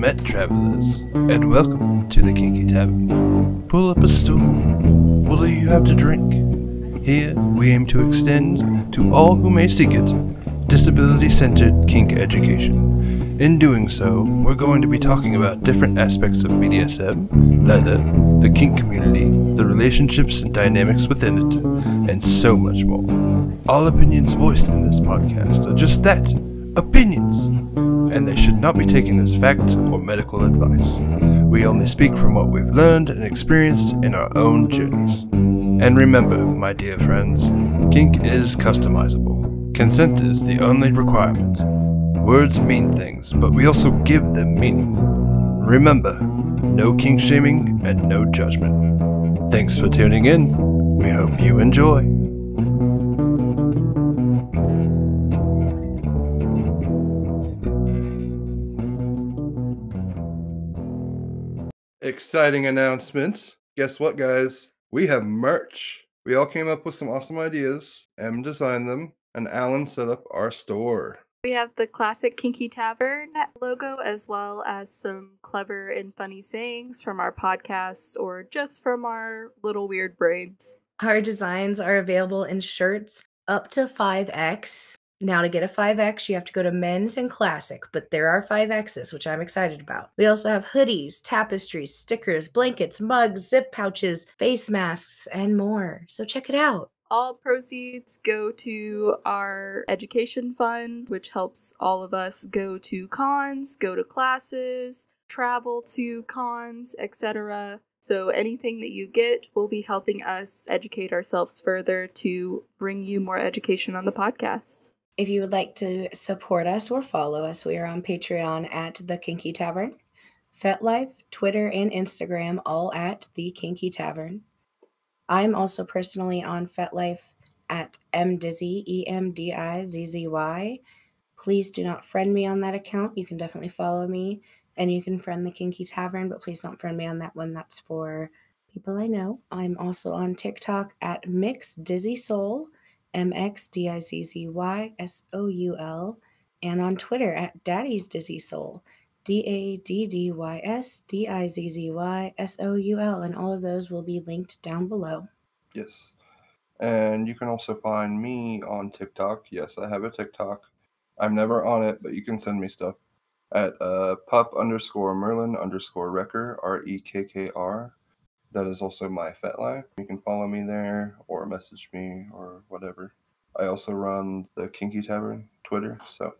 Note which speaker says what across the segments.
Speaker 1: met, travelers, and welcome to the Kinky Tavern. Pull up a stool. What do you have to drink? Here, we aim to extend to all who may seek it disability centered kink education. In doing so, we're going to be talking about different aspects of BDSM, leather, the kink community, the relationships and dynamics within it, and so much more. All opinions voiced in this podcast are just that opinions, and they should not be taken as fact or medical advice. We only speak from what we've learned and experienced in our own journeys. And remember, my dear friends, kink is customizable. Consent is the only requirement. Words mean things, but we also give them meaning. Remember, no kink shaming and no judgment. Thanks for tuning in. We hope you enjoy. Exciting announcement. Guess what, guys? We have merch. We all came up with some awesome ideas. M designed them, and Allen set up our store.
Speaker 2: We have the classic Kinky Tavern logo as well as some clever and funny sayings from our podcast or just from our little weird brains.
Speaker 3: Our designs are available in shirts up to 5X. Now, to get a 5X, you have to go to men's and classic, but there are 5Xs, which I'm excited about. We also have hoodies, tapestries, stickers, blankets, mugs, zip pouches, face masks, and more. So check it out.
Speaker 2: All proceeds go to our education fund, which helps all of us go to cons, go to classes, travel to cons, etc. So anything that you get will be helping us educate ourselves further to bring you more education on the podcast.
Speaker 3: If you would like to support us or follow us, we are on Patreon at The Kinky Tavern, FetLife, Twitter, and Instagram, all at The Kinky Tavern. I'm also personally on FetLife at mdizzy, E M D I Z Z Y. Please do not friend me on that account. You can definitely follow me and you can friend the Kinky Tavern, but please don't friend me on that one. That's for people I know. I'm also on TikTok at Mix Dizzy Soul, M X D I Z Z Y S O U L, and on Twitter at Daddy's Dizzy Soul, D A D D Y S D I Z Z Y S O U L, and all of those will be linked down below.
Speaker 1: Yes. And you can also find me on TikTok. Yes, I have a TikTok. I'm never on it, but you can send me stuff at uh, pup underscore Merlin underscore Rekkr, R E K K R. That is also my FetLife. You can follow me there or message me or whatever. I also run the Kinky Tavern Twitter, so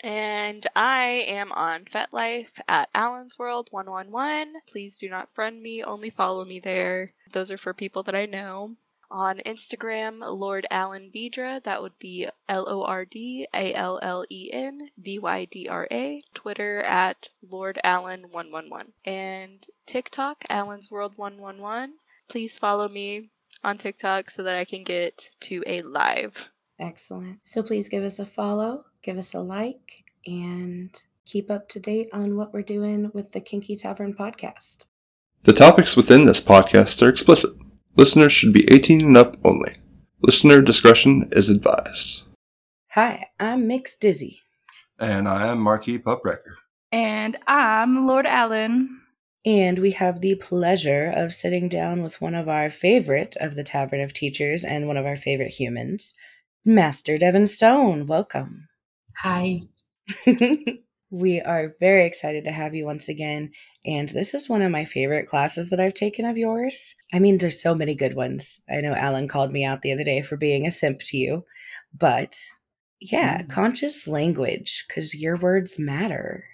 Speaker 2: And I am on FetLife at Allen's World 111. Please do not friend me, only follow me there. Those are for people that I know. On Instagram, Lord Allen Vydra, that would be L O R D A L L E N V Y D R A. Twitter at Lord Allen 111. And TikTok, Allen's World 111. Please follow me on TikTok so that I can get to a live.
Speaker 3: Excellent. So please give us a follow, give us a like, and keep up to date on what we're doing with the Kinky Tavern podcast.
Speaker 1: The topics within this podcast are explicit. Listeners should be 18 and up only. Listener discretion is advised.
Speaker 3: Hi, I'm Mx. Dizzy.
Speaker 1: And I am Marquis Pup
Speaker 4: And I'm Lord Allen.
Speaker 3: And we have the pleasure of sitting down with one of our favorite of the Tavern of Teachers and one of our favorite humans, Master Devyn Stone. Welcome.
Speaker 5: Hi.
Speaker 3: we are very excited to have you once again. And this is one of my favorite classes that I've taken of yours. I mean, there's so many good ones. I know Allen called me out the other day for being a simp to you, but yeah,
Speaker 5: Mm.
Speaker 3: conscious language, because your words matter.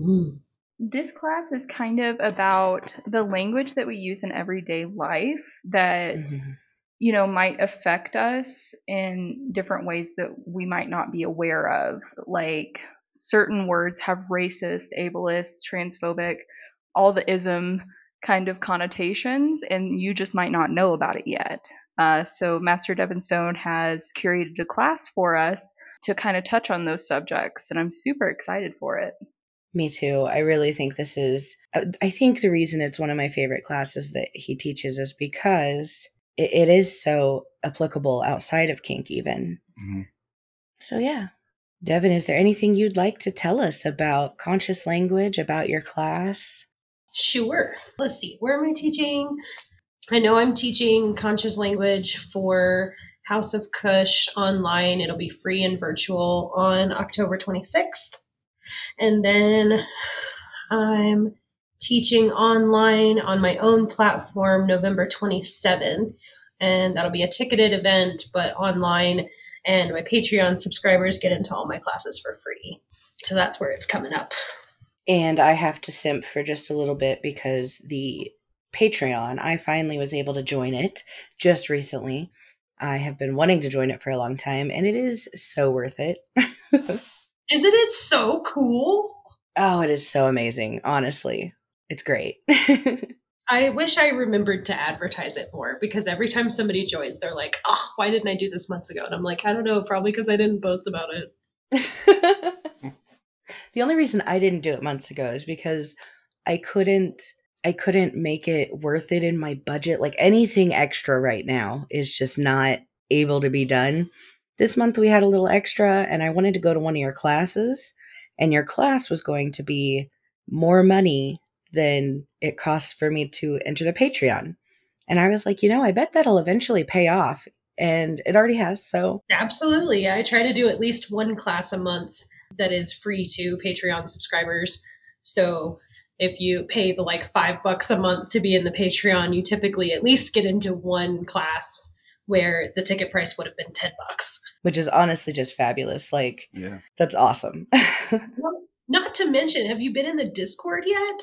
Speaker 5: Mm.
Speaker 4: This class is kind of about the language that we use in everyday life that,
Speaker 3: Mhm.
Speaker 4: you know, might affect us in different ways that we might not be aware of. Like certain words have racist, ableist, transphobic, all the ism kind of connotations, and you just might not know about it yet. Uh, so Master Devyn Stone has curated a class for us to kind of touch on those subjects, and I'm super excited for it.
Speaker 3: Me too. I really think this is, uh, I think the reason it's one of my favorite classes that he teaches is because it, it is so applicable outside of kink, even.
Speaker 1: Mhm.
Speaker 3: So, yeah. Devyn, is there anything you'd like to tell us about conscious language, about your class?
Speaker 5: Sure. Let's see. Where am I teaching? I know I'm teaching conscious language for House of Kush online. It'll be free and virtual on October 26th. And then I'm teaching online on my own platform November 27th. And that'll be a ticketed event, but online. And my Patreon subscribers get into all my classes for free. So that's where it's coming up.
Speaker 3: And I have to simp for just a little bit because the Patreon, I finally was able to join it just recently. I have been wanting to join it for a long time, and it is so worth it.
Speaker 5: Isn't it so cool?
Speaker 3: Oh, it is so amazing, honestly. It's great.
Speaker 5: I wish I remembered to advertise it more because every time somebody joins, they're like, oh, why didn't I do this months ago? And I'm like, I don't know, probably because I didn't post about it.
Speaker 3: the only reason I didn't do it months ago is because I couldn't I couldn't make it worth it in my budget. Like anything extra right now is just not able to be done. This month we had a little extra and I wanted to go to one of your classes and your class was going to be more money than it costs for me to enter the Patreon. And I was like, you know, I bet that'll eventually pay off. And it already has. So,
Speaker 5: absolutely. I try to do at least one class a month that is free to Patreon subscribers. So, if you pay the like five bucks a month to be in the Patreon, you typically at least get into one class where the ticket price would have been 10 bucks.
Speaker 3: Which is honestly just fabulous. Like,
Speaker 1: Yeah.
Speaker 3: that's awesome.
Speaker 5: Not to mention, have you been in the Discord yet?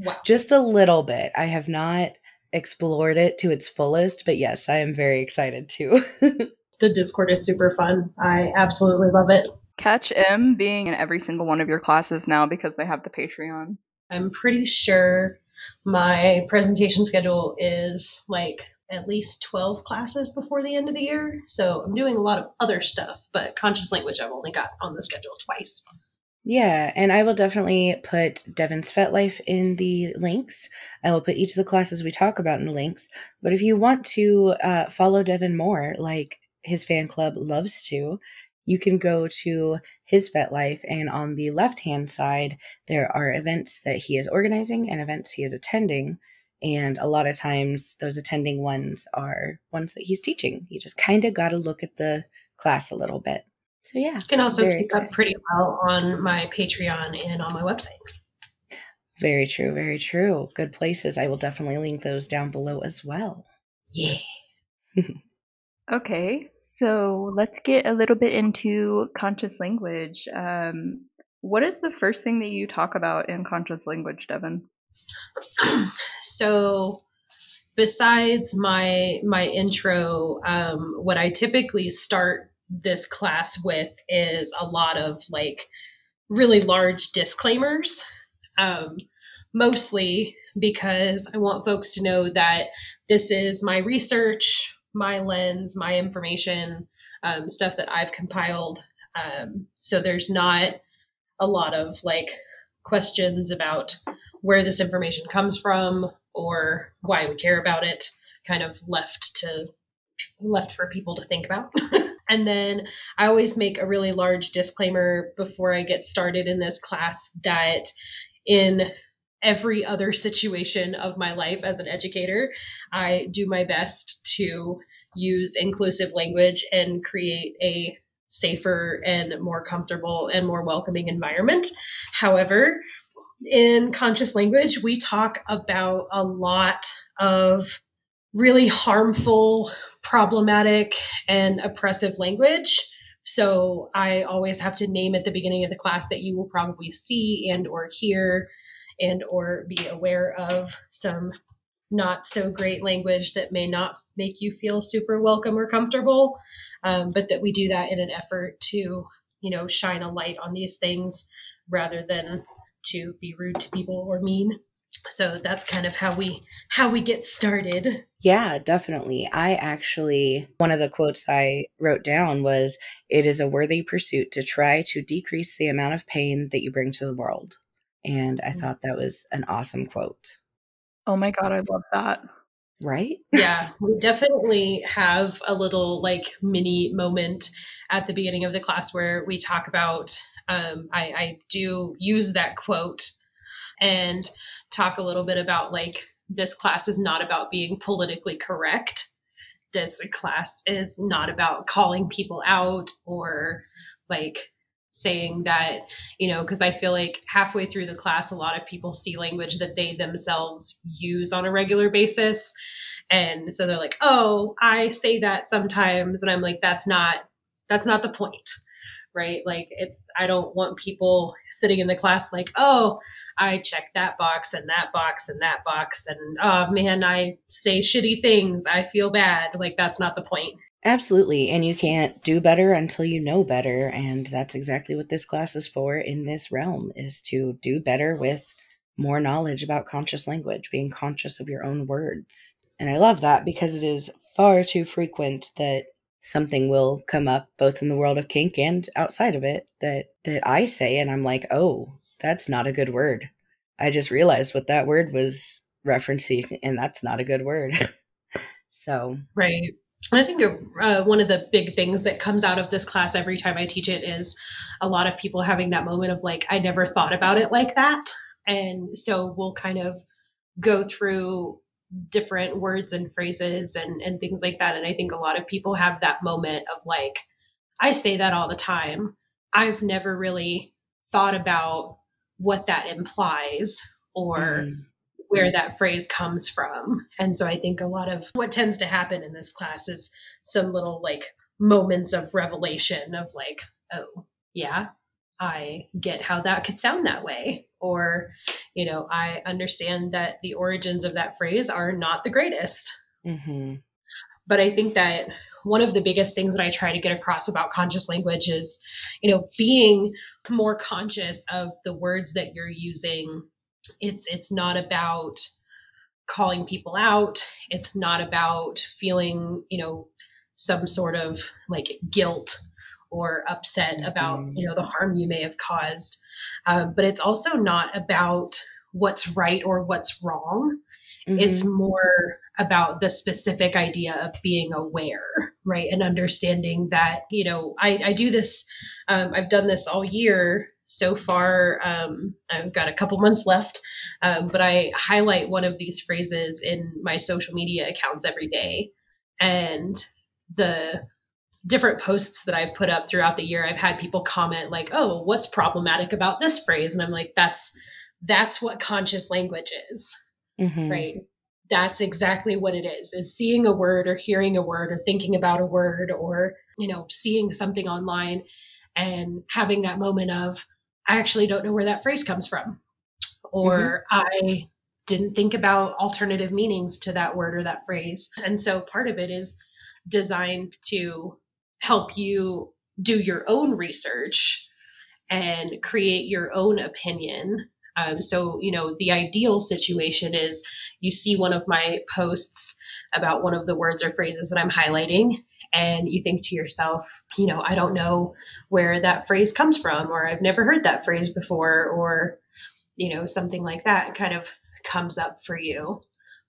Speaker 5: Wow.
Speaker 3: just a little bit. I have not explored it to its fullest, but yes, I am very excited too.
Speaker 5: The Discord is super fun. I absolutely love it.
Speaker 4: Catch M being in every single one of your classes now because they have the Patreon.
Speaker 5: I'm pretty sure my presentation schedule is like at least 12 classes before the end of the year. So I'm doing a lot of other stuff, but conscious language I've only got on the schedule twice.
Speaker 3: Yeah, and I will definitely put Devyn's Fet Life in the links. I will put each of the classes we talk about in the links. But if you want to uh, follow Devyn more, like his fan club loves to, you can go to his Fet Life, and on the left hand side, there are events that he is organizing and events he is attending. And a lot of times, those attending ones are ones that he's teaching. You just kind of got to look at the class a little bit. So, yeah.
Speaker 5: You can also
Speaker 3: Very
Speaker 5: keep
Speaker 3: exciting.
Speaker 5: up pretty well on my Patreon and on my website.
Speaker 3: Very true. Very true. Good places. I will definitely link those down below as well.
Speaker 5: Yeah.
Speaker 4: Okay, so let's get a little bit into conscious language. Um, what is the first thing that you talk about in conscious language, Devyn?
Speaker 5: so besides my my intro um, what i typically start this class with is a lot of like really large disclaimers um, mostly because i want folks to know that this is my research my lens my information um, stuff that i've compiled. Um, so there's not a lot of like questions about where this information comes from or why we care about it kind of left to left for people to think about and then i always make a really large disclaimer before i get started in this class that in every other situation of my life as an educator i do my best to use inclusive language and create a safer and more comfortable and more welcoming environment. However in conscious language, we talk about a lot of really harmful, problematic, and oppressive language. So I always have to name at the beginning of the class that you will probably see and or hear and or be aware of some not so great language that may not make you feel super welcome or comfortable, um, but that we do that in an effort to, you know, shine a light on these things rather than to be rude to people or mean. So that's kind of how we how we get started.
Speaker 3: Yeah, definitely. I actually, one of the quotes I wrote down was It is a worthy pursuit to try to decrease the amount of pain that you bring to the world. And I thought that was an awesome quote.
Speaker 4: Oh my god, I love that.
Speaker 3: right?
Speaker 5: yeah, we definitely have a little like mini moment at the beginning of the class where we talk about. Um, I, I do use that quote and talk a little bit about like this class is not about being politically correct. This class is not about calling people out or like saying that, you know, because I feel like halfway through the class, a lot of people see language that they themselves use on a regular basis. And so they're like, oh, I say that sometimes. And I'm like, that's not, that's not the point right? Like it's I don't want people sitting in the class like, "Oh, I check that box and that box and that box and oh man, I say shitty things. I feel bad." Like that's not the point.
Speaker 3: Absolutely. And you can't do better until you know better. And that's exactly what this class is for in this realm is to do better with more knowledge about conscious language, being conscious of your own words. And I love that because it is far too frequent that something will come up both in the world of kink and outside of it that that I say and I'm like, "Oh, that's not a good word." I just realized what that word was referencing and that's not a good word. so,
Speaker 5: right. I think uh, one of the big things that comes out of this class every time I teach it is a lot of people having that moment of like, I never thought about it like that. And so we'll kind of go through different words and phrases and, and things like that. And I think a lot of people have that moment of like, I say that all the time. I've never really thought about what that implies or mm. where that phrase comes from. And so I think a lot of what tends to happen in this class is some little like moments of revelation of like, oh, yeah, I get how that could sound that way. Or, you know, I understand that the origins of that phrase are not the greatest. Mm-hmm. But I think that one of the biggest things that I try to get across about conscious language is, you know, being more conscious of the words that you're using. It's it's not about calling people out. It's not about feeling, you know, some sort of like guilt or upset about mm-hmm. you know the harm you may have caused uh, but it's also not about what's right or what's wrong mm-hmm. it's more about the specific idea of being aware right and understanding that you know i, I do this um, i've done this all year so far um, i've got a couple months left um, but i highlight one of these phrases in my social media accounts every day and the different posts that I've put up throughout the year, I've had people comment like, "Oh, what's problematic about this phrase?" And I'm like, "That's that's what conscious language is." Mm-hmm. Right? That's exactly what it is. Is seeing a word or hearing a word or thinking about a word or, you know, seeing something online and having that moment of I actually don't know where that phrase comes from. Or mm-hmm. I didn't think about alternative meanings to that word or that phrase. And so part of it is designed to help you do your own research and create your own opinion. Um, so, you know, the ideal situation is you see one of my posts about one of the words or phrases that I'm highlighting, and you think to yourself, you know, I don't know where that phrase comes from, or I've never heard that phrase before, or, you know, something like that kind of comes up for you.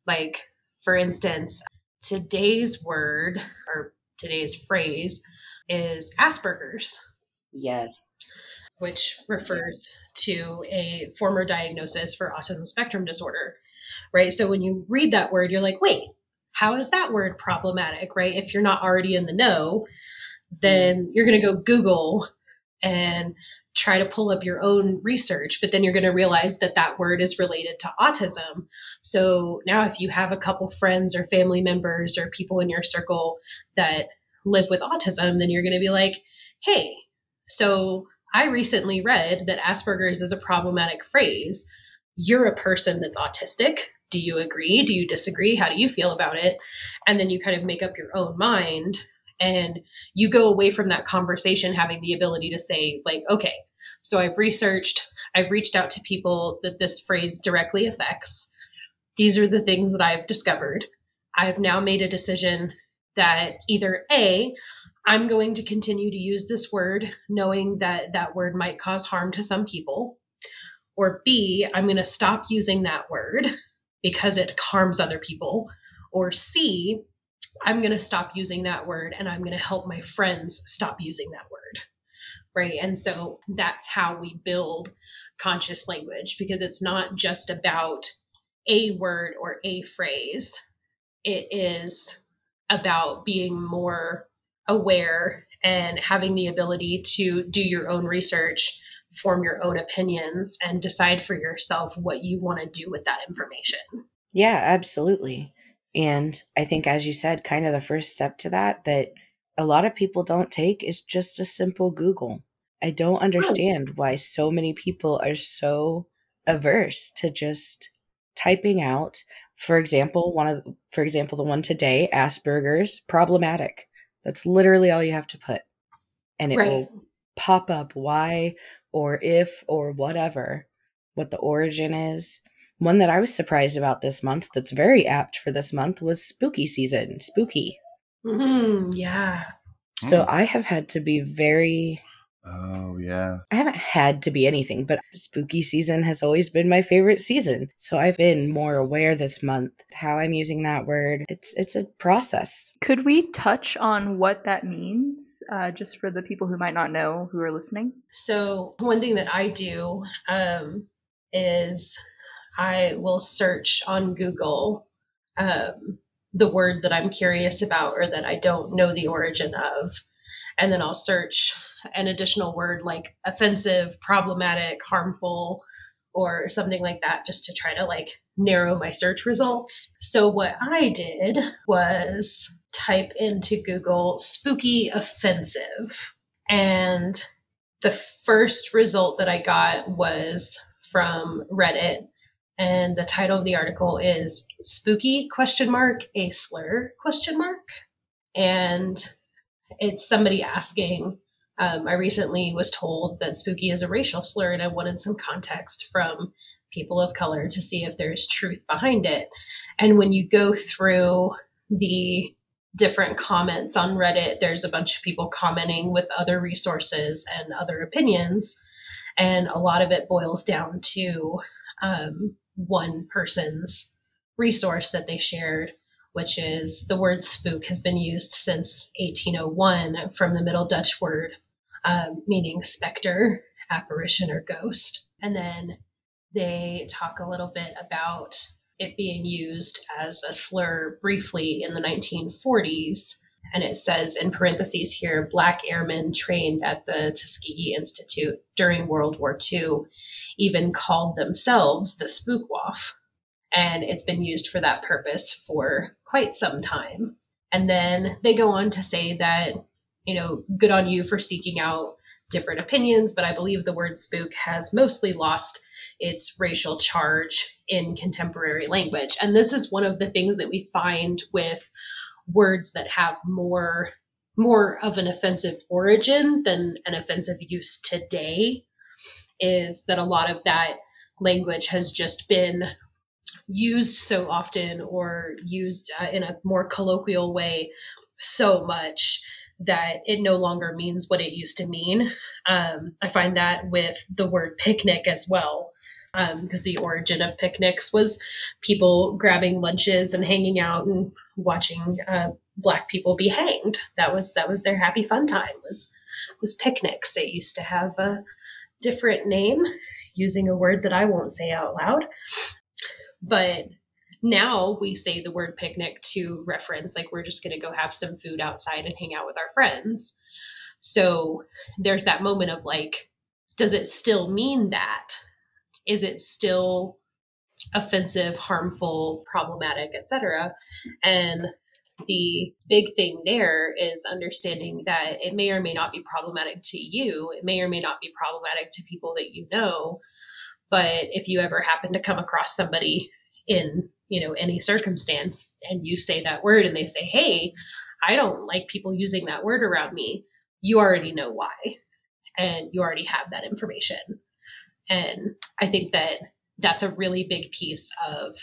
Speaker 5: Like, for instance, today's word or today's phrase is Asperger's.
Speaker 3: Yes.
Speaker 5: Which refers to a former diagnosis for autism spectrum disorder, right? So when you read that word, you're like, wait, how is that word problematic, right? If you're not already in the know, then you're going to go Google and try to pull up your own research, but then you're going to realize that that word is related to autism. So now, if you have a couple friends or family members or people in your circle that live with autism, then you're going to be like, hey, so I recently read that Asperger's is a problematic phrase. You're a person that's autistic. Do you agree? Do you disagree? How do you feel about it? And then you kind of make up your own mind and you go away from that conversation having the ability to say, like, okay, so I've researched, I've reached out to people that this phrase directly affects. These are the things that I've discovered. I've now made a decision that either A, I'm going to continue to use this word knowing that that word might cause harm to some people, or B, I'm going to stop using that word because it harms other people, Or C, I'm going to stop using that word and I'm going to help my friends stop using that word. Right. And so that's how we build conscious language because it's not just about a word or a phrase, it is about being more aware and having the ability to do your own research, form your own opinions, and decide for yourself what you want to do with that information.
Speaker 3: Yeah, absolutely. And I think, as you said, kind of the first step to that, that a lot of people don't take is just a simple Google. I don't understand why so many people are so averse to just typing out, for example, one of, for example, the one today, Asperger's, problematic. That's literally all you have to put. And it right. will pop up why or if or whatever, what the origin is. One that I was surprised about this month that's very apt for this month was spooky season, spooky.
Speaker 5: Mm, yeah.
Speaker 3: So mm. I have had to be very
Speaker 1: Oh, yeah.
Speaker 3: I haven't had to be anything, but spooky season has always been my favorite season. So I've been more aware this month how I'm using that word. It's it's a process.
Speaker 4: Could we touch on what that means, uh, just for the people who might not know who are listening?
Speaker 5: So one thing that I do um, is I will search on Google um, the word that I'm curious about or that I don't know the origin of, and then I'll search an additional word like offensive, problematic, harmful, or something like that just to try to like narrow my search results. So what I did was type into Google spooky offensive. And the first result that I got was from Reddit. And the title of the article is spooky question mark a slur question mark. And it's somebody asking um, I recently was told that spooky is a racial slur, and I wanted some context from people of color to see if there's truth behind it. And when you go through the different comments on Reddit, there's a bunch of people commenting with other resources and other opinions. And a lot of it boils down to um, one person's resource that they shared, which is the word spook has been used since 1801 from the Middle Dutch word um, meaning specter, apparition, or ghost. And then they talk a little bit about it being used as a slur briefly in the 1940s. And it says in parentheses here black airmen trained at the Tuskegee Institute during World War II even called themselves the Spookwaffe. And it's been used for that purpose for quite some time. And then they go on to say that you know, good on you for seeking out different opinions, but I believe the word spook has mostly lost its racial charge in contemporary language. And this is one of the things that we find with words that have more more of an offensive origin than an offensive use today is that a lot of that language has just been used so often or used uh, in a more colloquial way so much that it no longer means what it used to mean. Um, I find that with the word picnic as well, because um, the origin of picnics was people grabbing lunches and hanging out and watching uh, black people be hanged. That was that was their happy fun time was was picnics. It used to have a different name, using a word that I won't say out loud, but now we say the word picnic to reference like we're just going to go have some food outside and hang out with our friends. So there's that moment of like, does it still mean that? Is it still offensive, harmful, problematic, etc.? And the big thing there is understanding that it may or may not be problematic to you. It may or may not be problematic to people that you know. But if you ever happen to come across somebody in you know any circumstance and you say that word and they say hey i don't like people using that word around me you already know why and you already have that information. And i think that that's a really big piece of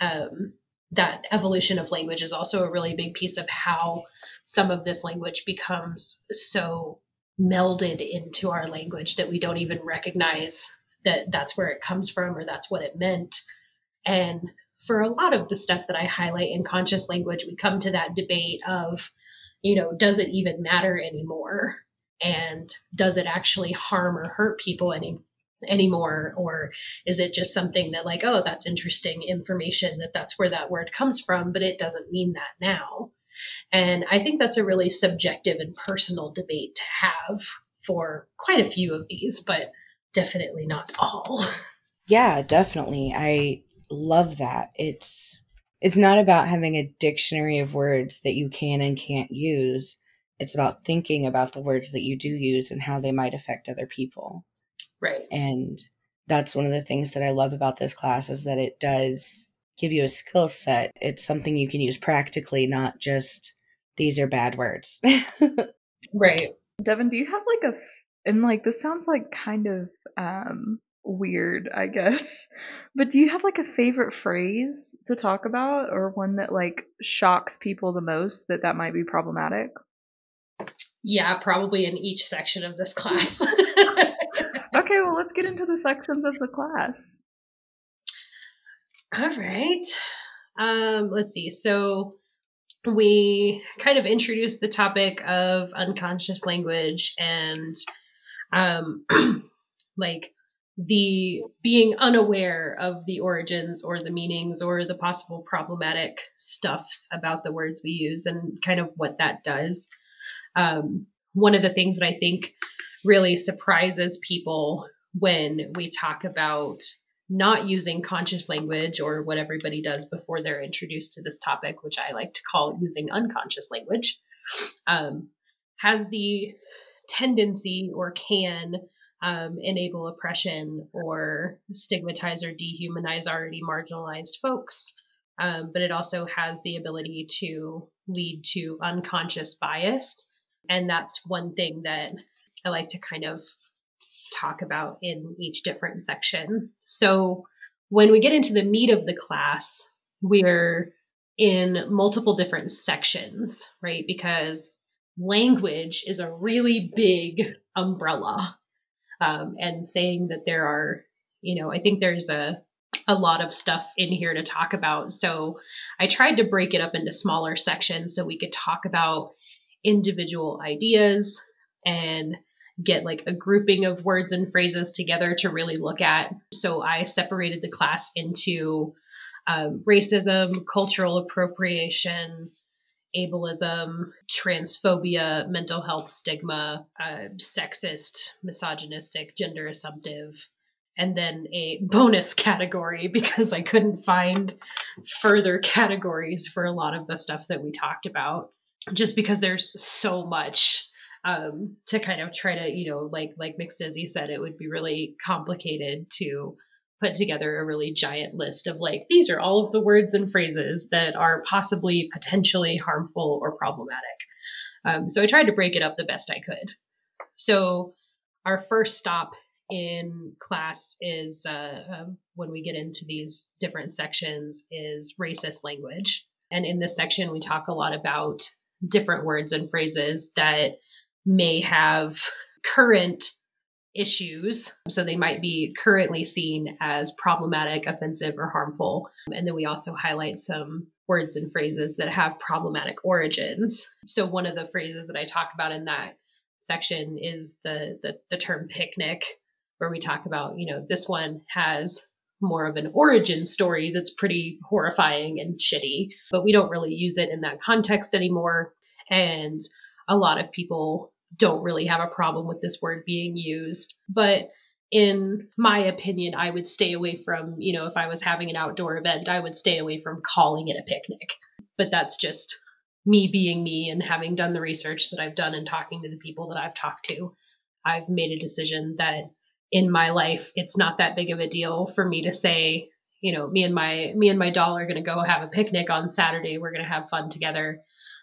Speaker 5: um, that evolution of language is also a really big piece of how some of this language becomes so melded into our language that we don't even recognize that that's where it comes from or that's what it meant. And for a lot of the stuff that I highlight in conscious language, we come to that debate of, you know, does it even matter anymore? And does it actually harm or hurt people any anymore? Or is it just something that like oh that's interesting information that that's where that word comes from but it doesn't mean that now? And i think that's a really subjective and personal debate to have for quite a few of these but definitely not all.
Speaker 3: Yeah definitely. I love that it's it's not about having a dictionary of words that you can and can't use it's about thinking about the words that you do use and how they might affect other people
Speaker 5: Right.
Speaker 3: And that's one of the things that I love about this class is that it does give you a skill set. It's something you can use practically, not just these are bad words.
Speaker 5: right.
Speaker 4: Devyn, do you have like a and like this sounds like kind of um weird, I guess. But do you have like a favorite phrase to talk about or one that like shocks people the most that that might be problematic?
Speaker 5: Yeah, probably in each section of this class.
Speaker 4: Okay, well, let's get into the sections of the class.
Speaker 5: All right. Um, let's see. So we kind of introduced the topic of unconscious language and um, like the being unaware of the origins or the meanings or the possible problematic stuffs about the words we use and kind of what that does. Um, one of the things that I think really surprises people when we talk about not using conscious language or what everybody does before they're introduced to this topic, which I like to call using unconscious language, um, has the tendency or can um, enable oppression or stigmatize or dehumanize already marginalized folks. Um, but it also has the ability to lead to unconscious bias. And that's one thing that I like to kind of talk about in each different section. So when we get into the meat of the class, we're in multiple different sections, right? Because language is a really big umbrella. Um, and saying that there are, you know, I think there's a a lot of stuff in here to talk about. So I tried to break it up into smaller sections so we could talk about individual ideas and get like a grouping of words and phrases together to really look at. So I separated the class into um, racism, cultural appropriation, ableism, transphobia, mental health stigma, uh, sexist, misogynistic, gender assumptive, and then a bonus category because I couldn't find further categories for a lot of the stuff that we talked about, just because there's so much um, to kind of try to, you know, like like Mixed Dizzy said, it would be really complicated to put together a really giant list of like these are all of the words and phrases that are possibly potentially harmful or problematic. Um, so I tried to break it up the best I could. So our first stop in class is uh, um, when we get into these different sections is racist language. And in this section, we talk a lot about different words and phrases that may have current issues. So they might be currently seen as problematic, offensive, or harmful. And then we also highlight some words and phrases that have problematic origins. So one of the phrases that I talk about in that section is the the, the term picnic, where we talk about, you know, this one has more of an origin story that's pretty horrifying and shitty, but we don't really use it in that context anymore. And a lot of people don't really have a problem with this word being used. But in my opinion, I would stay away from, you know, if I was having an outdoor event, I would stay away from calling it a picnic. But that's just me being me and having done the research that I've done and talking to the people that I've talked to. I've made a decision that in my life, it's not that big of a deal for me to say, you know, me and my me and my doll are going to go have a picnic on Saturday. We're going to have fun together.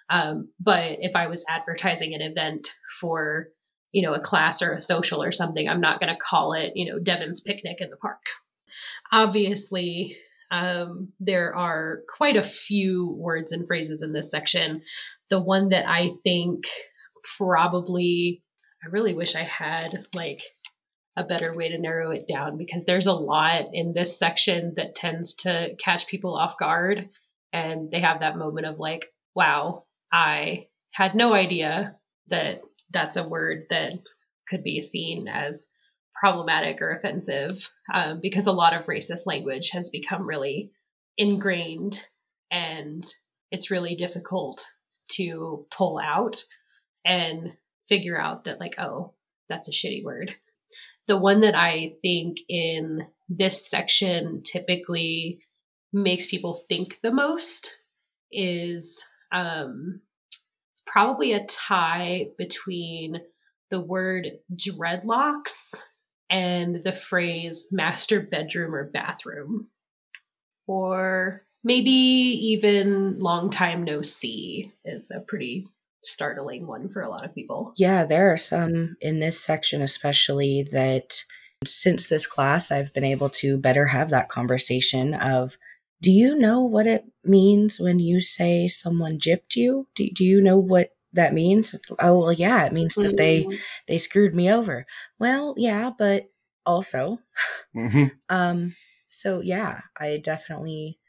Speaker 5: Um, but if I was advertising an event for, you know, a class or a social or something, I'm not going to call it, you know, Devyn's picnic in the park. Obviously, um, there are quite a few words and phrases in this section. The one that I think probably, I really wish I had like a better way to narrow it down because there's a lot in this section that tends to catch people off guard and they have that moment of like wow i had no idea that that's a word that could be seen as problematic or offensive um, because a lot of racist language has become really ingrained and it's really difficult to pull out and figure out that like oh that's a shitty word. The one that i think in this section typically makes people think the most is um, it's probably a tie between the word dreadlocks and the phrase master bedroom or bathroom. Or maybe even long time no see is a pretty startling one for a lot of people.
Speaker 3: Yeah, there are some in this section, especially that since this class, I've been able to better have that conversation of do you know what it means when you say someone gypped you? Do, do you know what that means? Oh, well, yeah, it means that they
Speaker 2: Mm-hmm.
Speaker 3: they screwed me over. Well, yeah, but also,
Speaker 1: hmm
Speaker 3: um, so yeah, I definitely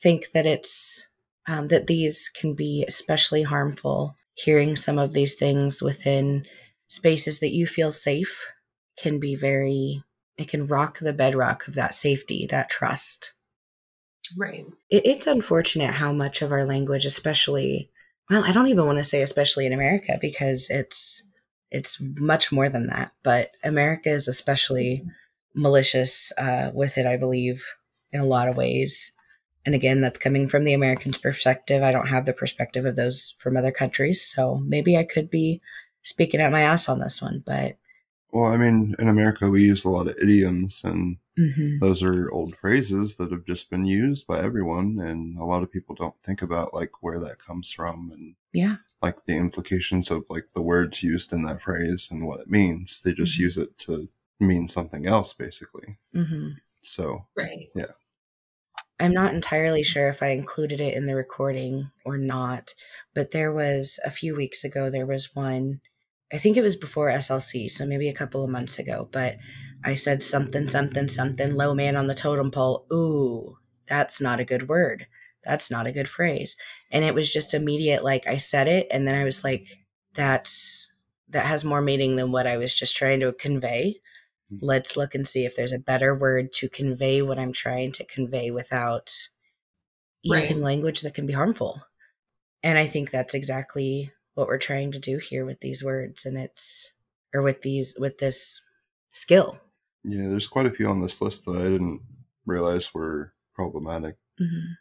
Speaker 3: think that it's um, that these can be especially harmful. Hearing some of these things within spaces that you feel safe can be very. It can rock the bedrock of that safety, that trust.
Speaker 5: Right.
Speaker 3: It, it's unfortunate how much of our language, especially, well, I don't even want to say especially in America because it's it's much more than that. But America is especially malicious uh, with it, I believe, in a lot of ways. And again, that's coming from the American's perspective. I don't have the perspective of those from other countries, so maybe I could be speaking out my ass on this one. But
Speaker 1: Well, I mean, in America, we use a lot of idioms, and
Speaker 3: mhm.
Speaker 1: those are old phrases that have just been used by everyone, and a lot of people don't think about like where that comes from and
Speaker 3: yeah,
Speaker 1: like the implications of like the words used in that phrase and what it means. They just
Speaker 3: Mhm.
Speaker 1: use it to mean something else, basically.
Speaker 3: hmm
Speaker 1: So,
Speaker 5: Right. yeah.
Speaker 3: I'm not entirely sure if I included it in the recording or not, but there was a few weeks ago, there was one, I think it was before SLC, so maybe a couple of months ago, but I said something, something, something, low man on the totem pole. Ooh, that's not a good word. That's not a good phrase. And it was just immediate, like I said it, and then I was like, that's, that has more meaning than what I was just trying to convey hmm. let's look and see if there's a better word to convey what I'm trying to convey without
Speaker 5: Right.
Speaker 3: using language that can be harmful. And I think that's exactly what we're trying to do here with these words and it's or with these with this skill.
Speaker 1: Yeah, there's quite a few on this list that I didn't realize were problematic.
Speaker 3: Mhm.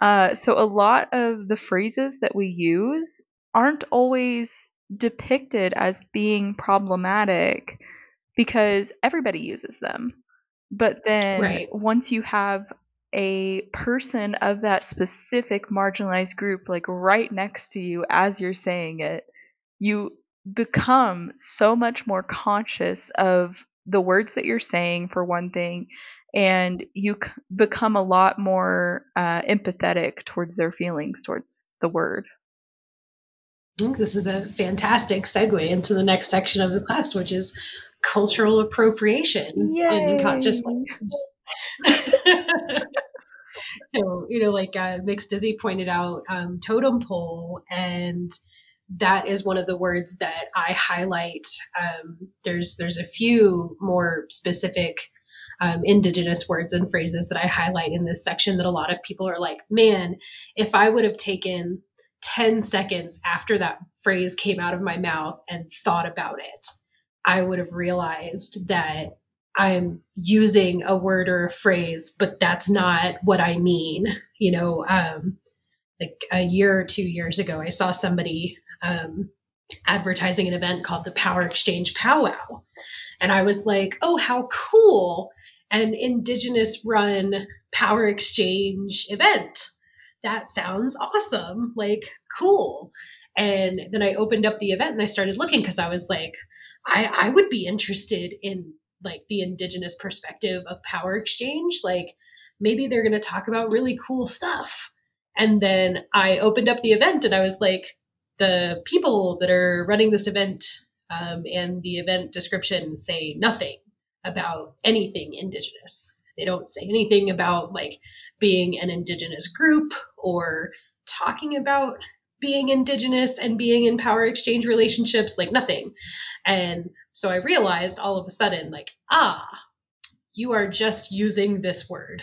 Speaker 4: Uh, so a lot of the phrases that we use aren't always depicted as being problematic because everybody uses them. But then
Speaker 5: Right.
Speaker 4: once you have a person of that specific marginalized group like right next to you as you're saying it, you become so much more conscious of the words that you're saying for one thing and you c- become a lot more uh, empathetic towards their feelings towards the word.
Speaker 5: I think this is a fantastic segue into the next section of the class, which is cultural appropriation in conscious so you know like uh, mixed dizzy pointed out um, totem pole and that is one of the words that i highlight um, there's there's a few more specific um, indigenous words and phrases that i highlight in this section that a lot of people are like man if i would have taken 10 seconds after that phrase came out of my mouth and thought about it i would have realized that I'm using a word or a phrase, but that's not what I mean. You know, um, like a year or two years ago, I saw somebody um, advertising an event called the Power Exchange Powwow. And I was like, oh, how cool! An Indigenous run Power Exchange event. That sounds awesome. Like, cool. And then I opened up the event and I started looking because I was like, I, I would be interested in like the indigenous perspective of power exchange like maybe they're going to talk about really cool stuff and then i opened up the event and i was like the people that are running this event um, and the event description say nothing about anything indigenous. They don't say anything about like being an indigenous group or talking about being indigenous and being in power exchange relationships, like nothing. And so I realized all of a sudden, like, ah, you are just using this word.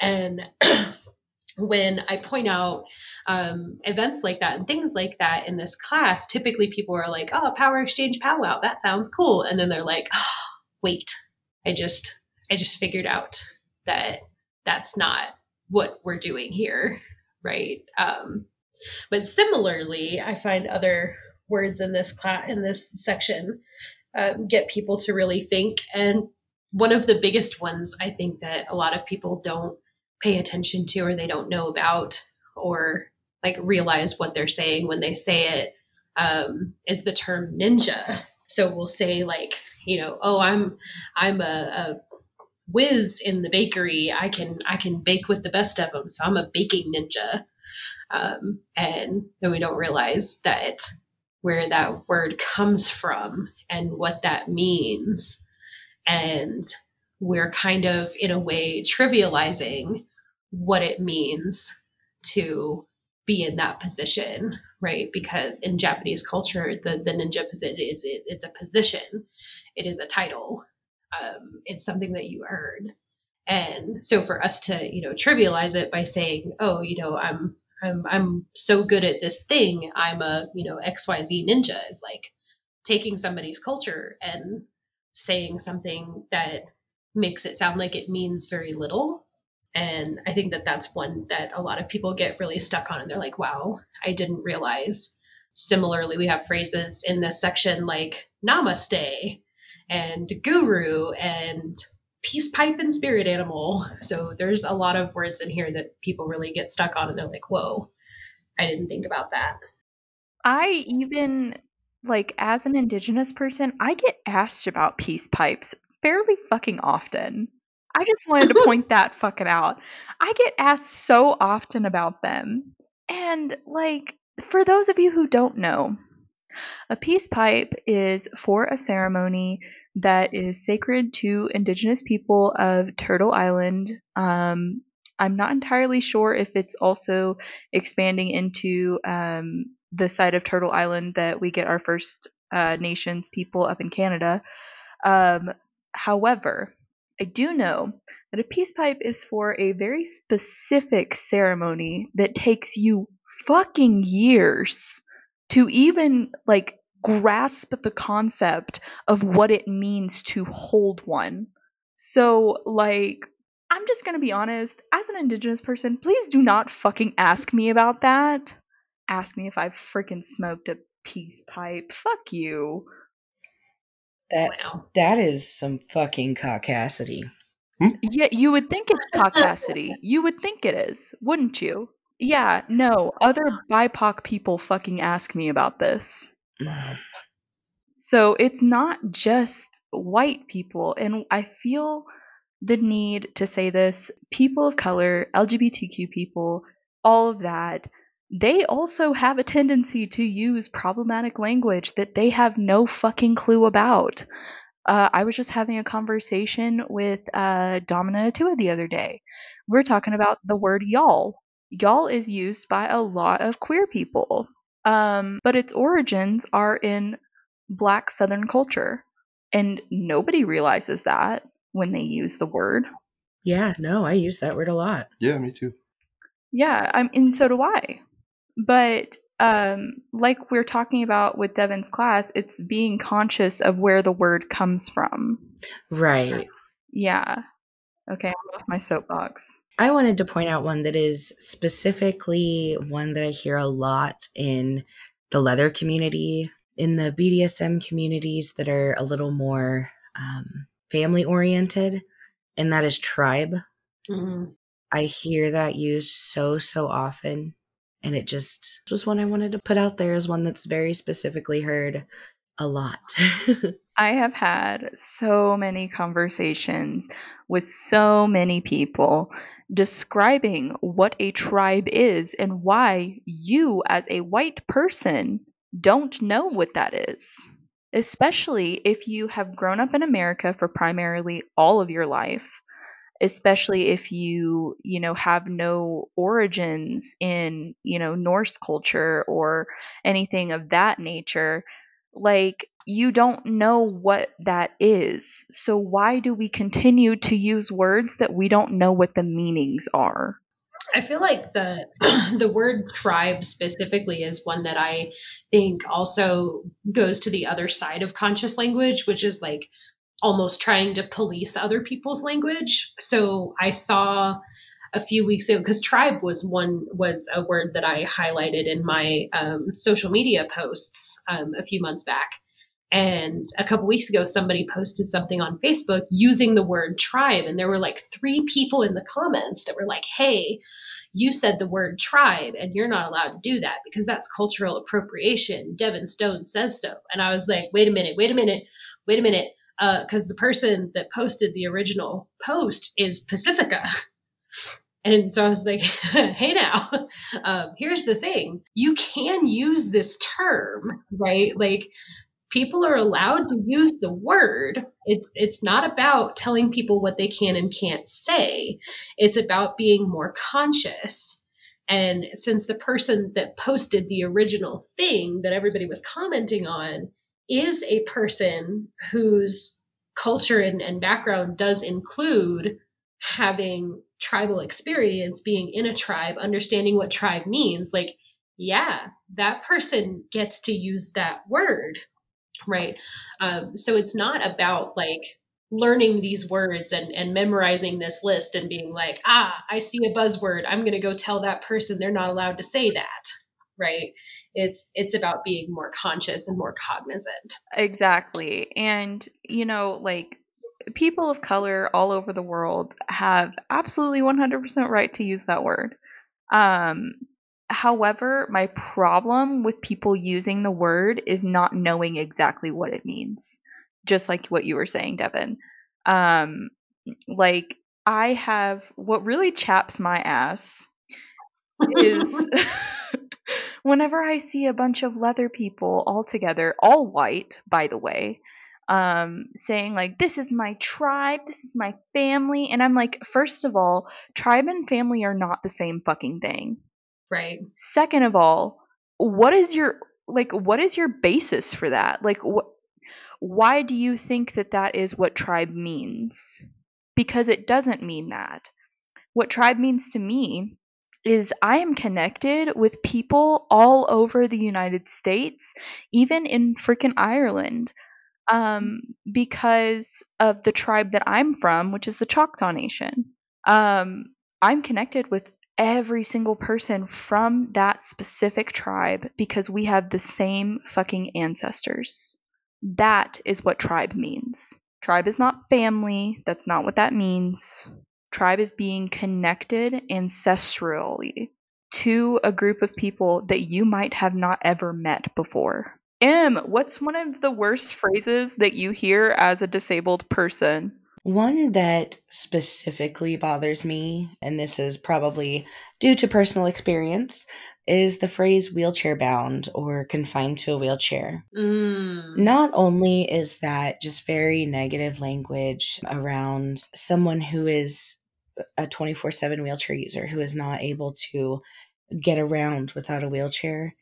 Speaker 5: And when I point out um, events like that and things like that in this class, typically people are like, oh, power exchange powwow, that sounds cool. And then they're like, oh, wait, I just, I just figured out that that's not what we're doing here, right? Um, but similarly, I find other words in this class in this section um, get people to really think. And one of the biggest ones I think that a lot of people don't pay attention to or they don't know about or like realize what they're saying when they say it um, is the term ninja. So we'll say like, you know, oh, I'm I'm a, a whiz in the bakery. I can I can bake with the best of them, so I'm a baking ninja. Um, and then we don't realize that where that word comes from and what that means. And we're kind of, in a way, trivializing what it means to be in that position, right? Because in Japanese culture, the, the ninja position is it, it's a position, it is a title, um, it's something that you earn. And so for us to, you know, trivialize it by saying, oh, you know, I'm I'm I'm so good at this thing. I'm a you know XYZ ninja is like taking somebody's culture and saying something that makes it sound like it means very little. And I think that that's one that a lot of people get really stuck on, and they're like, "Wow, I didn't realize." Similarly, we have phrases in this section like "namaste" and "guru" and peace pipe and spirit animal. So there's a lot of words in here that people really get stuck on and they're like, whoa, I didn't think about that.
Speaker 4: I even, like, as an indigenous person, I get asked about peace pipes fairly fucking often. I just wanted to point that fucking out. I get asked so often about them. And, like, for those of you who don't know, a peace pipe is for a ceremony that is sacred to indigenous people of Turtle Island. Um, I'm not entirely sure if it's also expanding into um, the side of Turtle Island that we get our First uh, Nations people up in Canada. Um, however, I do know that a peace pipe is for a very specific ceremony that takes you fucking years to even like grasp the concept of what it means to hold one. So, like, I'm just gonna be honest, as an indigenous person, please do not fucking ask me about that. Ask me if I've freaking smoked a peace pipe. Fuck you.
Speaker 3: That wow. that is some fucking caucasity. Hmm?
Speaker 4: Yeah, you would think it's caucasity. you would think it is, wouldn't you? Yeah, no, other BIPOC people fucking ask me about this. So it's not just white people, and I feel the need to say this people of color, LGBTQ people, all of that, they also have a tendency to use problematic language that they have no fucking clue about. Uh, I was just having a conversation with uh, Domina Atua the other day. We are talking about the word y'all. Y'all is used by a lot of queer people, um, but its origins are in black Southern culture. And nobody realizes that when they use the word.
Speaker 3: Yeah, no, I use that word a lot.
Speaker 1: Yeah, me too.
Speaker 4: Yeah, I'm, and so do I. But um, like we're talking about with Devyn's class, it's being conscious of where the word comes from.
Speaker 3: Right.
Speaker 4: Yeah. Okay, I'm off my soapbox.
Speaker 3: I wanted to point out one that is specifically one that I hear a lot in the leather community, in the BDSM communities that are a little more um, family oriented, and that is tribe. Mm-hmm. I hear that used so, so often. And it just was one I wanted to put out there as one that's very specifically heard a lot.
Speaker 4: I have had so many conversations with so many people describing what a tribe is and why you, as a white person, don't know what that is. especially if you have grown up in America for primarily all of your life, especially if you, you know, have no origins in, you know, Norse culture or anything of that nature. Like, you don't know what that is. So, why do we continue to use words that we don't know what the meanings are?
Speaker 5: I feel like the the word tribe specifically is one that I think also goes to the other side of conscious language, which is like almost trying to police other people's language. So I saw a few weeks ago because tribe was one was a word that I highlighted in my um, social media posts um, a few months back. And a couple weeks ago, somebody posted something on Facebook using the word tribe, and there were like three people in the comments that were like, "Hey, you said the word tribe and you're not allowed to do that because that's cultural appropriation. Devyn Stone says so. And I was like, wait a minute, wait a minute, wait a minute. Because uh, the person that posted the original post is Pacifica. And so I was like, hey, now, um, here's the thing you can use this term, right? Like, people are allowed to use the word it's it's not about telling people what they can and can't say it's about being more conscious and since the person that posted the original thing that everybody was commenting on is a person whose culture and, and background does include having tribal experience being in a tribe understanding what tribe means like yeah that person gets to use that word right? Um, so it's not about like learning these words and, and memorizing this list and being like, ah, I see a buzzword. I'm going to go tell that person they're not allowed to say that, right? It's it's about being more conscious and more cognizant.
Speaker 4: Exactly, and you know, like people of color all over the world have absolutely 100% right to use that word. Um, However, my problem with people using the word is not knowing exactly what it means. Just like what you were saying, Devyn. Um, like, I have what really chaps my ass is whenever I see a bunch of leather people all together, all white, by the way, um, saying like, "This is my tribe, this is my family," and I'm like, first of all, tribe and family are not the same fucking thing.
Speaker 5: Right.
Speaker 4: Second of all, what is your like what is your basis for that? Like what why do you think that that is what tribe means? Because it doesn't mean that. What tribe means to me is I am connected with people all over the United States, even in freaking Ireland, um, because of the tribe that I'm from, which is the Choctaw Nation. Um, I'm connected with every single person from that specific tribe because we have the same fucking ancestors. That is what tribe means. Tribe is not family. That's not what that means. Tribe is being connected ancestrally to a group of people that you might have not ever met before. M, what's one of the worst phrases that you hear as a disabled person?
Speaker 3: One that specifically bothers me, and this is probably due to personal experience, is the phrase wheelchair bound or confined to a wheelchair.
Speaker 5: Mm.
Speaker 3: Not only is that just very negative language around someone who is a 24 7 wheelchair user who is not able to get around without a wheelchair,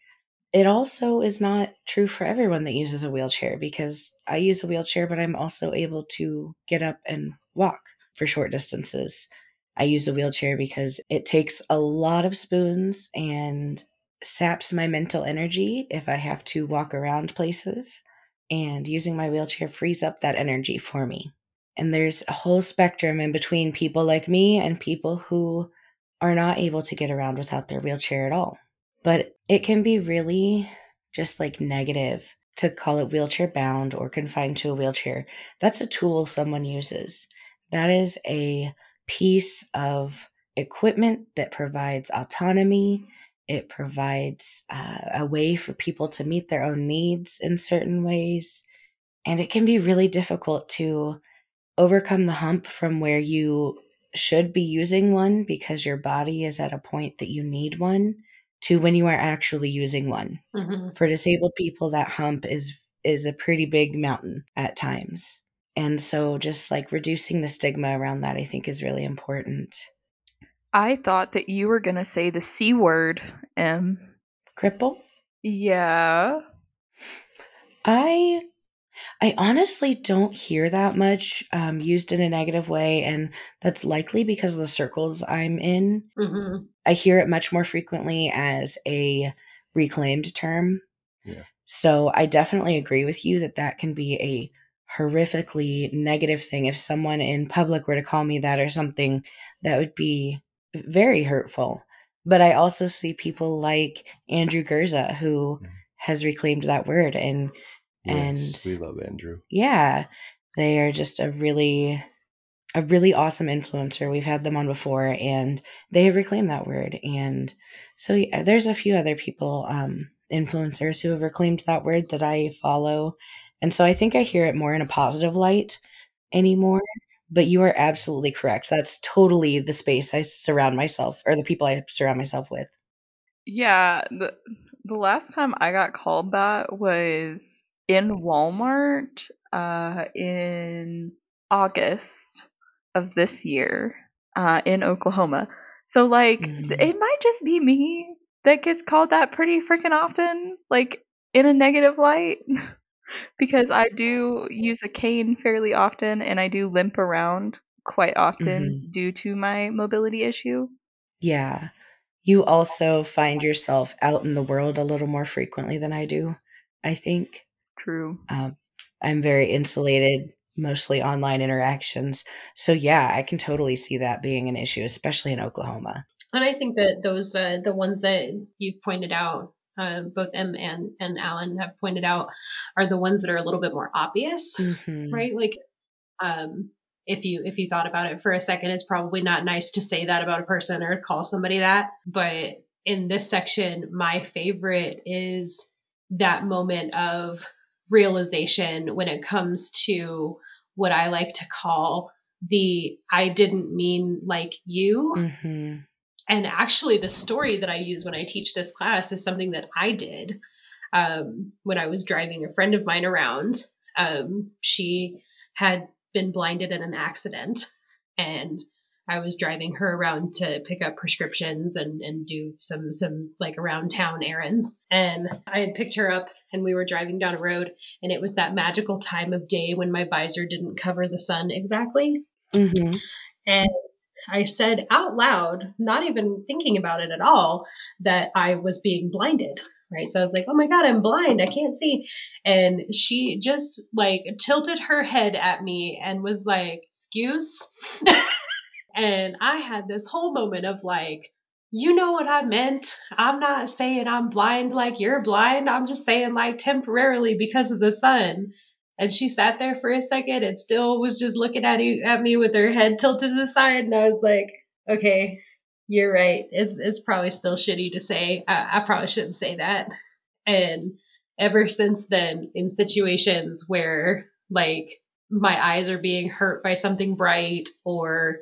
Speaker 3: it also is not true for everyone that uses a wheelchair because I use a wheelchair, but I'm also able to get up and walk for short distances. I use a wheelchair because it takes a lot of spoons and saps my mental energy if I have to walk around places. And using my wheelchair frees up that energy for me. And there's a whole spectrum in between people like me and people who are not able to get around without their wheelchair at all. But it can be really just like negative to call it wheelchair bound or confined to a wheelchair. That's a tool someone uses. That is a piece of equipment that provides autonomy. It provides uh, a way for people to meet their own needs in certain ways. And it can be really difficult to overcome the hump from where you should be using one because your body is at a point that you need one to when you are actually using one.
Speaker 5: Mm-hmm.
Speaker 3: For disabled people, that hump is is a pretty big mountain at times. And so just like reducing the stigma around that, I think is really important.
Speaker 4: I thought that you were going to say the C word, M.
Speaker 3: Cripple?
Speaker 4: Yeah.
Speaker 3: I I honestly don't hear that much um, used in a negative way, and that's likely because of the circles I'm in.
Speaker 5: hmm
Speaker 3: I hear it much more frequently as a reclaimed term.
Speaker 1: Yeah.
Speaker 3: So I definitely agree with you that that can be a horrifically negative thing. If someone in public were to call me that or something, that would be very hurtful. But I also see people like Andrew Gurza who
Speaker 1: Mhm.
Speaker 3: has reclaimed that word and
Speaker 1: Yes,
Speaker 3: And-
Speaker 1: we love Andrew.
Speaker 3: yeah, they are just a really a really awesome influencer. We've had them on before and they have reclaimed that word. And so yeah, there's a few other people, um, influencers who have reclaimed that word that I follow. And so I think I hear it more in a positive light anymore. But you are absolutely correct. That's totally the space I surround myself or the people I surround myself with.
Speaker 4: Yeah, the the last time I got called that was in Walmart uh in August of this year uh in Oklahoma. So like
Speaker 3: Mhm.
Speaker 4: it might just be me that gets called that pretty freaking often, like in a negative light. because I do use a cane fairly often and I do limp around quite often due to my mobility issue.
Speaker 3: Yeah. You also find yourself out in the world a little more frequently than I do, I think.
Speaker 4: True.
Speaker 3: Um, I'm very insulated, mostly online interactions. So, yeah, I can totally see that being an issue, especially in Oklahoma.
Speaker 5: And I think that those, uh, the ones that you've pointed out, uh, both M and, and Allen have pointed out, are the ones that are a little bit more obvious,
Speaker 3: Mhm.
Speaker 5: right? Like, um, if you if you thought about it for a second, it's probably not nice to say that about a person or call somebody that. But in this section, my favorite is that moment of realization when it comes to what I like to call the I didn't mean like you.
Speaker 3: Mhm.
Speaker 5: And actually, the story that I use when I teach this class is something that I did um, when I was driving a friend of mine around. Um, she had been blinded in an accident, and I was driving her around to pick up prescriptions and, and do some some like around town errands. And I had picked her up, and we were driving down a road, and it was that magical time of day when my visor didn't cover the sun exactly.
Speaker 3: Mhm.
Speaker 5: And I said out loud, not even thinking about it at all, that I was being blinded. Right. So I was like, oh my God, I'm blind. I can't see. And she just like tilted her head at me and was like, excuse. and I had this whole moment of like, you know what I meant. I'm not saying I'm blind like you're blind. I'm just saying like temporarily because of the sun. And she sat there for a second and still was just looking at you at me with her head tilted to the side. And I was like, okay, you're right. It's, it's probably still shitty to say. I, I probably shouldn't say that. And ever since then, in situations where like my eyes are being hurt by something bright or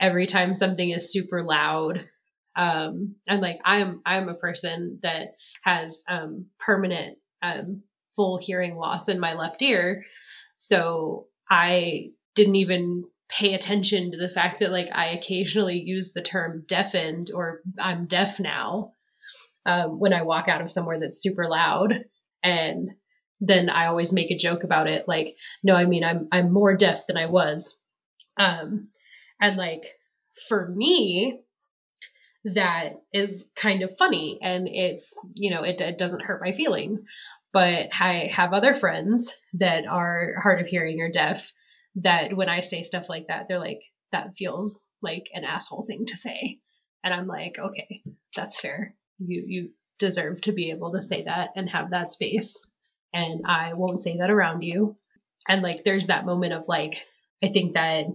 Speaker 5: every time something is super loud, um, and like I'm I'm a person that has um, permanent um, full hearing loss in my left ear. So I didn't even pay attention to the fact that like I occasionally use the term deafened or I'm deaf now um, when I walk out of somewhere that's super loud. And then I always make a joke about it. Like, no, I mean, I'm, I'm more deaf than I was. Um, and like, for me, that is kind of funny and it's, you know, it, it doesn't hurt my feelings but I have other friends that are hard of hearing or deaf that when I say stuff like that, they're like, that feels like an asshole thing to say. And I'm like, okay, that's fair. You you deserve to be able to say that and have that space. And I won't say that around you. And like there's that moment of like, I think that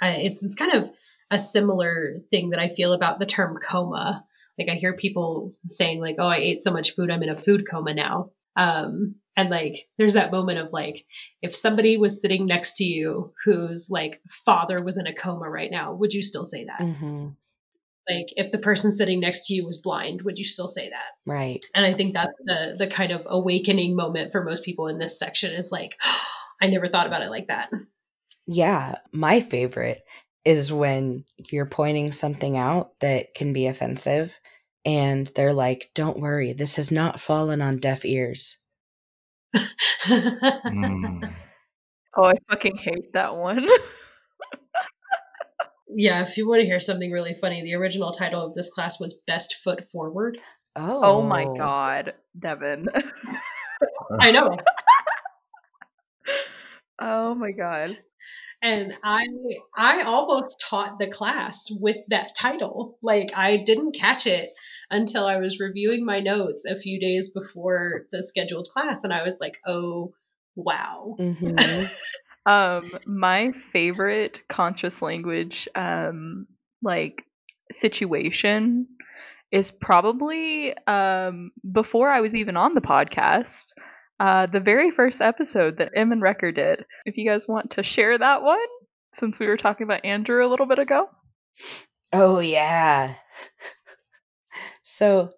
Speaker 5: I, it's it's kind of a similar thing that I feel about the term coma. Like I hear people saying like, oh, I ate so much food, I'm in a food coma now. Um, and like, there's that moment of like, if somebody was sitting next to you whose like father was in a coma right now, would you still say that?
Speaker 3: Mhm.
Speaker 5: Like if the person sitting next to you was blind, would you still say that?
Speaker 3: Right.
Speaker 5: And I think that's the the kind of awakening moment for most people in this section is like, I never thought about it like that.
Speaker 3: Yeah. My favorite is when you're pointing something out that can be offensive and they're like, don't worry, this has not fallen on deaf ears.
Speaker 1: Mm.
Speaker 4: Oh, I fucking hate that one.
Speaker 5: yeah, if you want to hear something really funny, the original title of this class was Best Foot Forward.
Speaker 3: Oh.
Speaker 4: oh my god, Devyn.
Speaker 5: I know.
Speaker 4: oh my god.
Speaker 5: And I I almost taught the class with that title. Like I didn't catch it until I was reviewing my notes a few days before the scheduled class and I was like, "Oh, wow."
Speaker 3: Mhm.
Speaker 4: Um, my favorite conscious language, um, like situation is probably um before I was even on the podcast. Uh, the very first episode that Em and Rekkr did. If you guys want to share that one, since we were talking about Andrew a little bit ago.
Speaker 3: Oh yeah. so,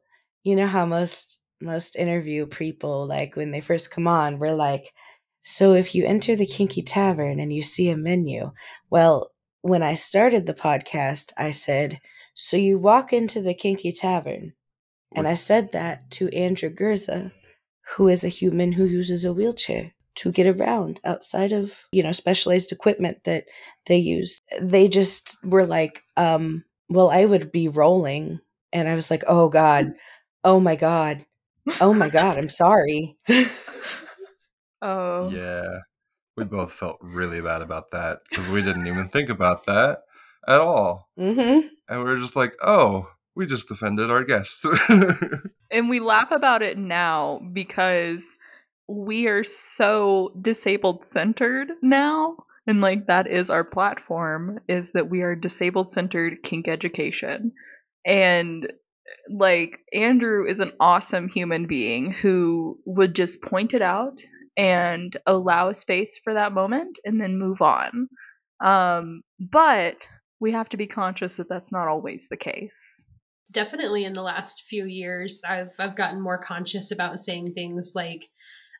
Speaker 3: you know how most most interview people like when they first come on, we're like, so if you enter the Kinky Tavern and you see a menu, well, when I started the podcast, I said, so you walk into the Kinky Tavern. And I said that to Andrew Gurza, who is a human who uses a wheelchair to get around outside of, you know, specialized equipment that they use. They just were like, um, well, I would be rolling. And I was like, oh God, oh my God, oh my God, I'm sorry.
Speaker 4: Oh.
Speaker 1: Yeah. We both felt really bad about that because we didn't even think about that at all.
Speaker 3: mm-hmm.
Speaker 1: And we were just like, oh, we just offended our guests.
Speaker 4: And we laugh about it now because we are so disabled centered now. And like that is our platform is that we are disabled centered kink education. And like Andrew is an awesome human being who would just point it out and allow space for that moment and then move on. Um, but we have to be conscious that that's not always the case.
Speaker 5: Definitely in the last few years i've i've gotten more conscious about saying things like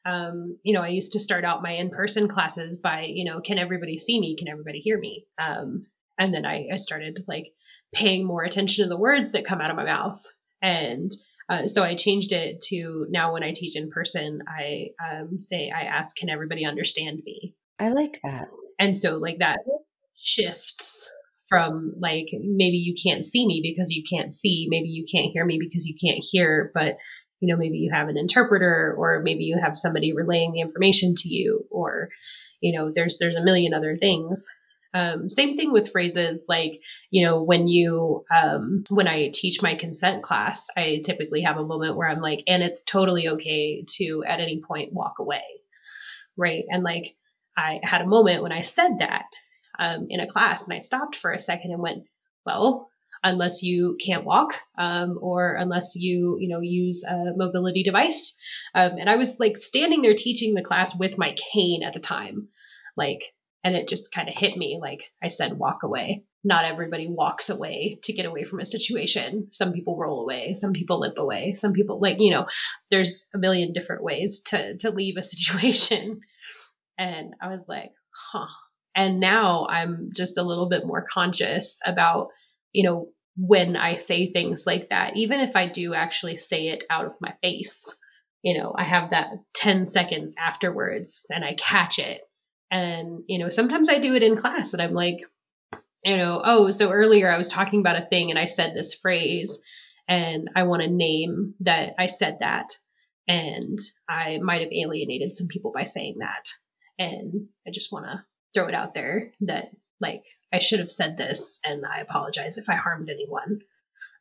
Speaker 5: um, you know i used to start out my in-person classes by you know can everybody see me? Can everybody hear me? Um, and then I, I started like paying more attention to the words that come out of my mouth. And uh, so i changed it to now when i teach in person i um, say i ask can everybody understand me?
Speaker 3: I like that.
Speaker 5: and so like that shifts from like maybe you can't see me because you can't see maybe you can't hear me because you can't hear but you know maybe you have an interpreter or maybe you have somebody relaying the information to you or you know there's there's a million other things. Um, same thing with phrases like you know when you um, when i teach my consent class i typically have a moment where i'm like and it's totally okay to at any point walk away. Right? And like i had a moment when i said that um, in a class and I stopped for a second and went, well, unless you can't walk um, or unless you, you know, use a mobility device. Um, and I was like standing there teaching the class with my cane at the time, like, and it just kind of hit me. Like I said, walk away. Not everybody walks away to get away from a situation. Some people roll away. Some people limp away. Some people like, you know, there's a million different ways to, to leave a situation. And I was like, huh, and now i'm just a little bit more conscious about you know when i say things like that even if i do actually say it out of my face. You know i have that 10 seconds afterwards and i catch it. And you know sometimes i do it in class and i'm like you know oh so earlier i was talking about a thing and i said this phrase and i want to name that i said that. And i might have alienated some people by saying that. And i just want to throw it out there that like I should have said this and I apologize if I harmed anyone.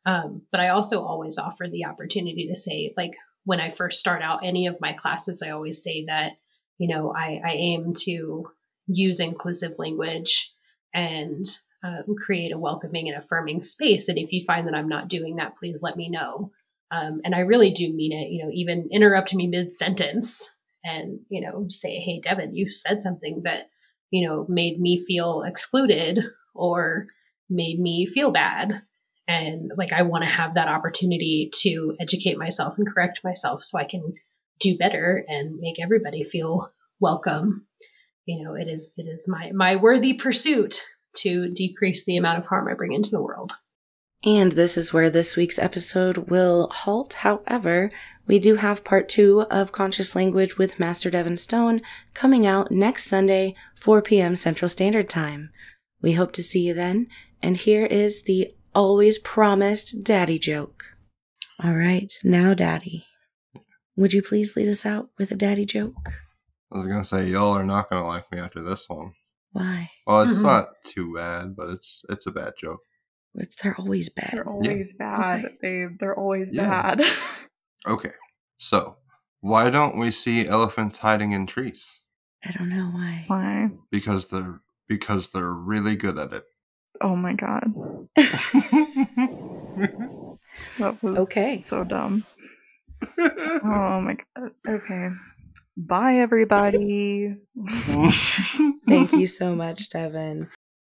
Speaker 5: Um, but I also always offer the opportunity to say like when I first start out any of my classes, I always say that you know I, I aim to use inclusive language and um, create a welcoming and affirming space. And if you find that I'm not doing that, please let me know. Um, and I really do mean it. You know, even interrupt me mid sentence and you know say, "Hey, Devyn, you said something that." You know, made me feel excluded or made me feel bad. and like I want to have that opportunity to educate myself and correct myself so I can do better and make everybody feel welcome. You know, it is it is my my worthy pursuit to decrease the amount of harm I bring into the world.
Speaker 3: And this is where this week's episode will halt. However, we do have part two of Conscious Language with Master Devyn Stone coming out next Sunday, 4 p.m. Central Standard Time. We hope to see you then. And here is the always promised daddy joke. All right, now, daddy, would you please lead us out with a daddy joke?
Speaker 1: I was gonna say y'all are not gonna like me after this one.
Speaker 3: Why?
Speaker 1: Well, it's
Speaker 5: Mhm.
Speaker 1: not too bad, but it's it's a bad joke.
Speaker 3: It's, they're always bad.
Speaker 4: They're always bad,
Speaker 3: Okay.
Speaker 4: babe. They're always
Speaker 1: Yeah.
Speaker 4: bad.
Speaker 1: Okay, so why don't we see elephants hiding in trees?
Speaker 3: I don't know why.
Speaker 4: Why?
Speaker 1: Because they're because they're really good at it.
Speaker 4: Oh my god. That was
Speaker 3: Okay.
Speaker 4: so dumb. Oh my god. Okay. Bye everybody.
Speaker 3: Thank you so much, Devyn.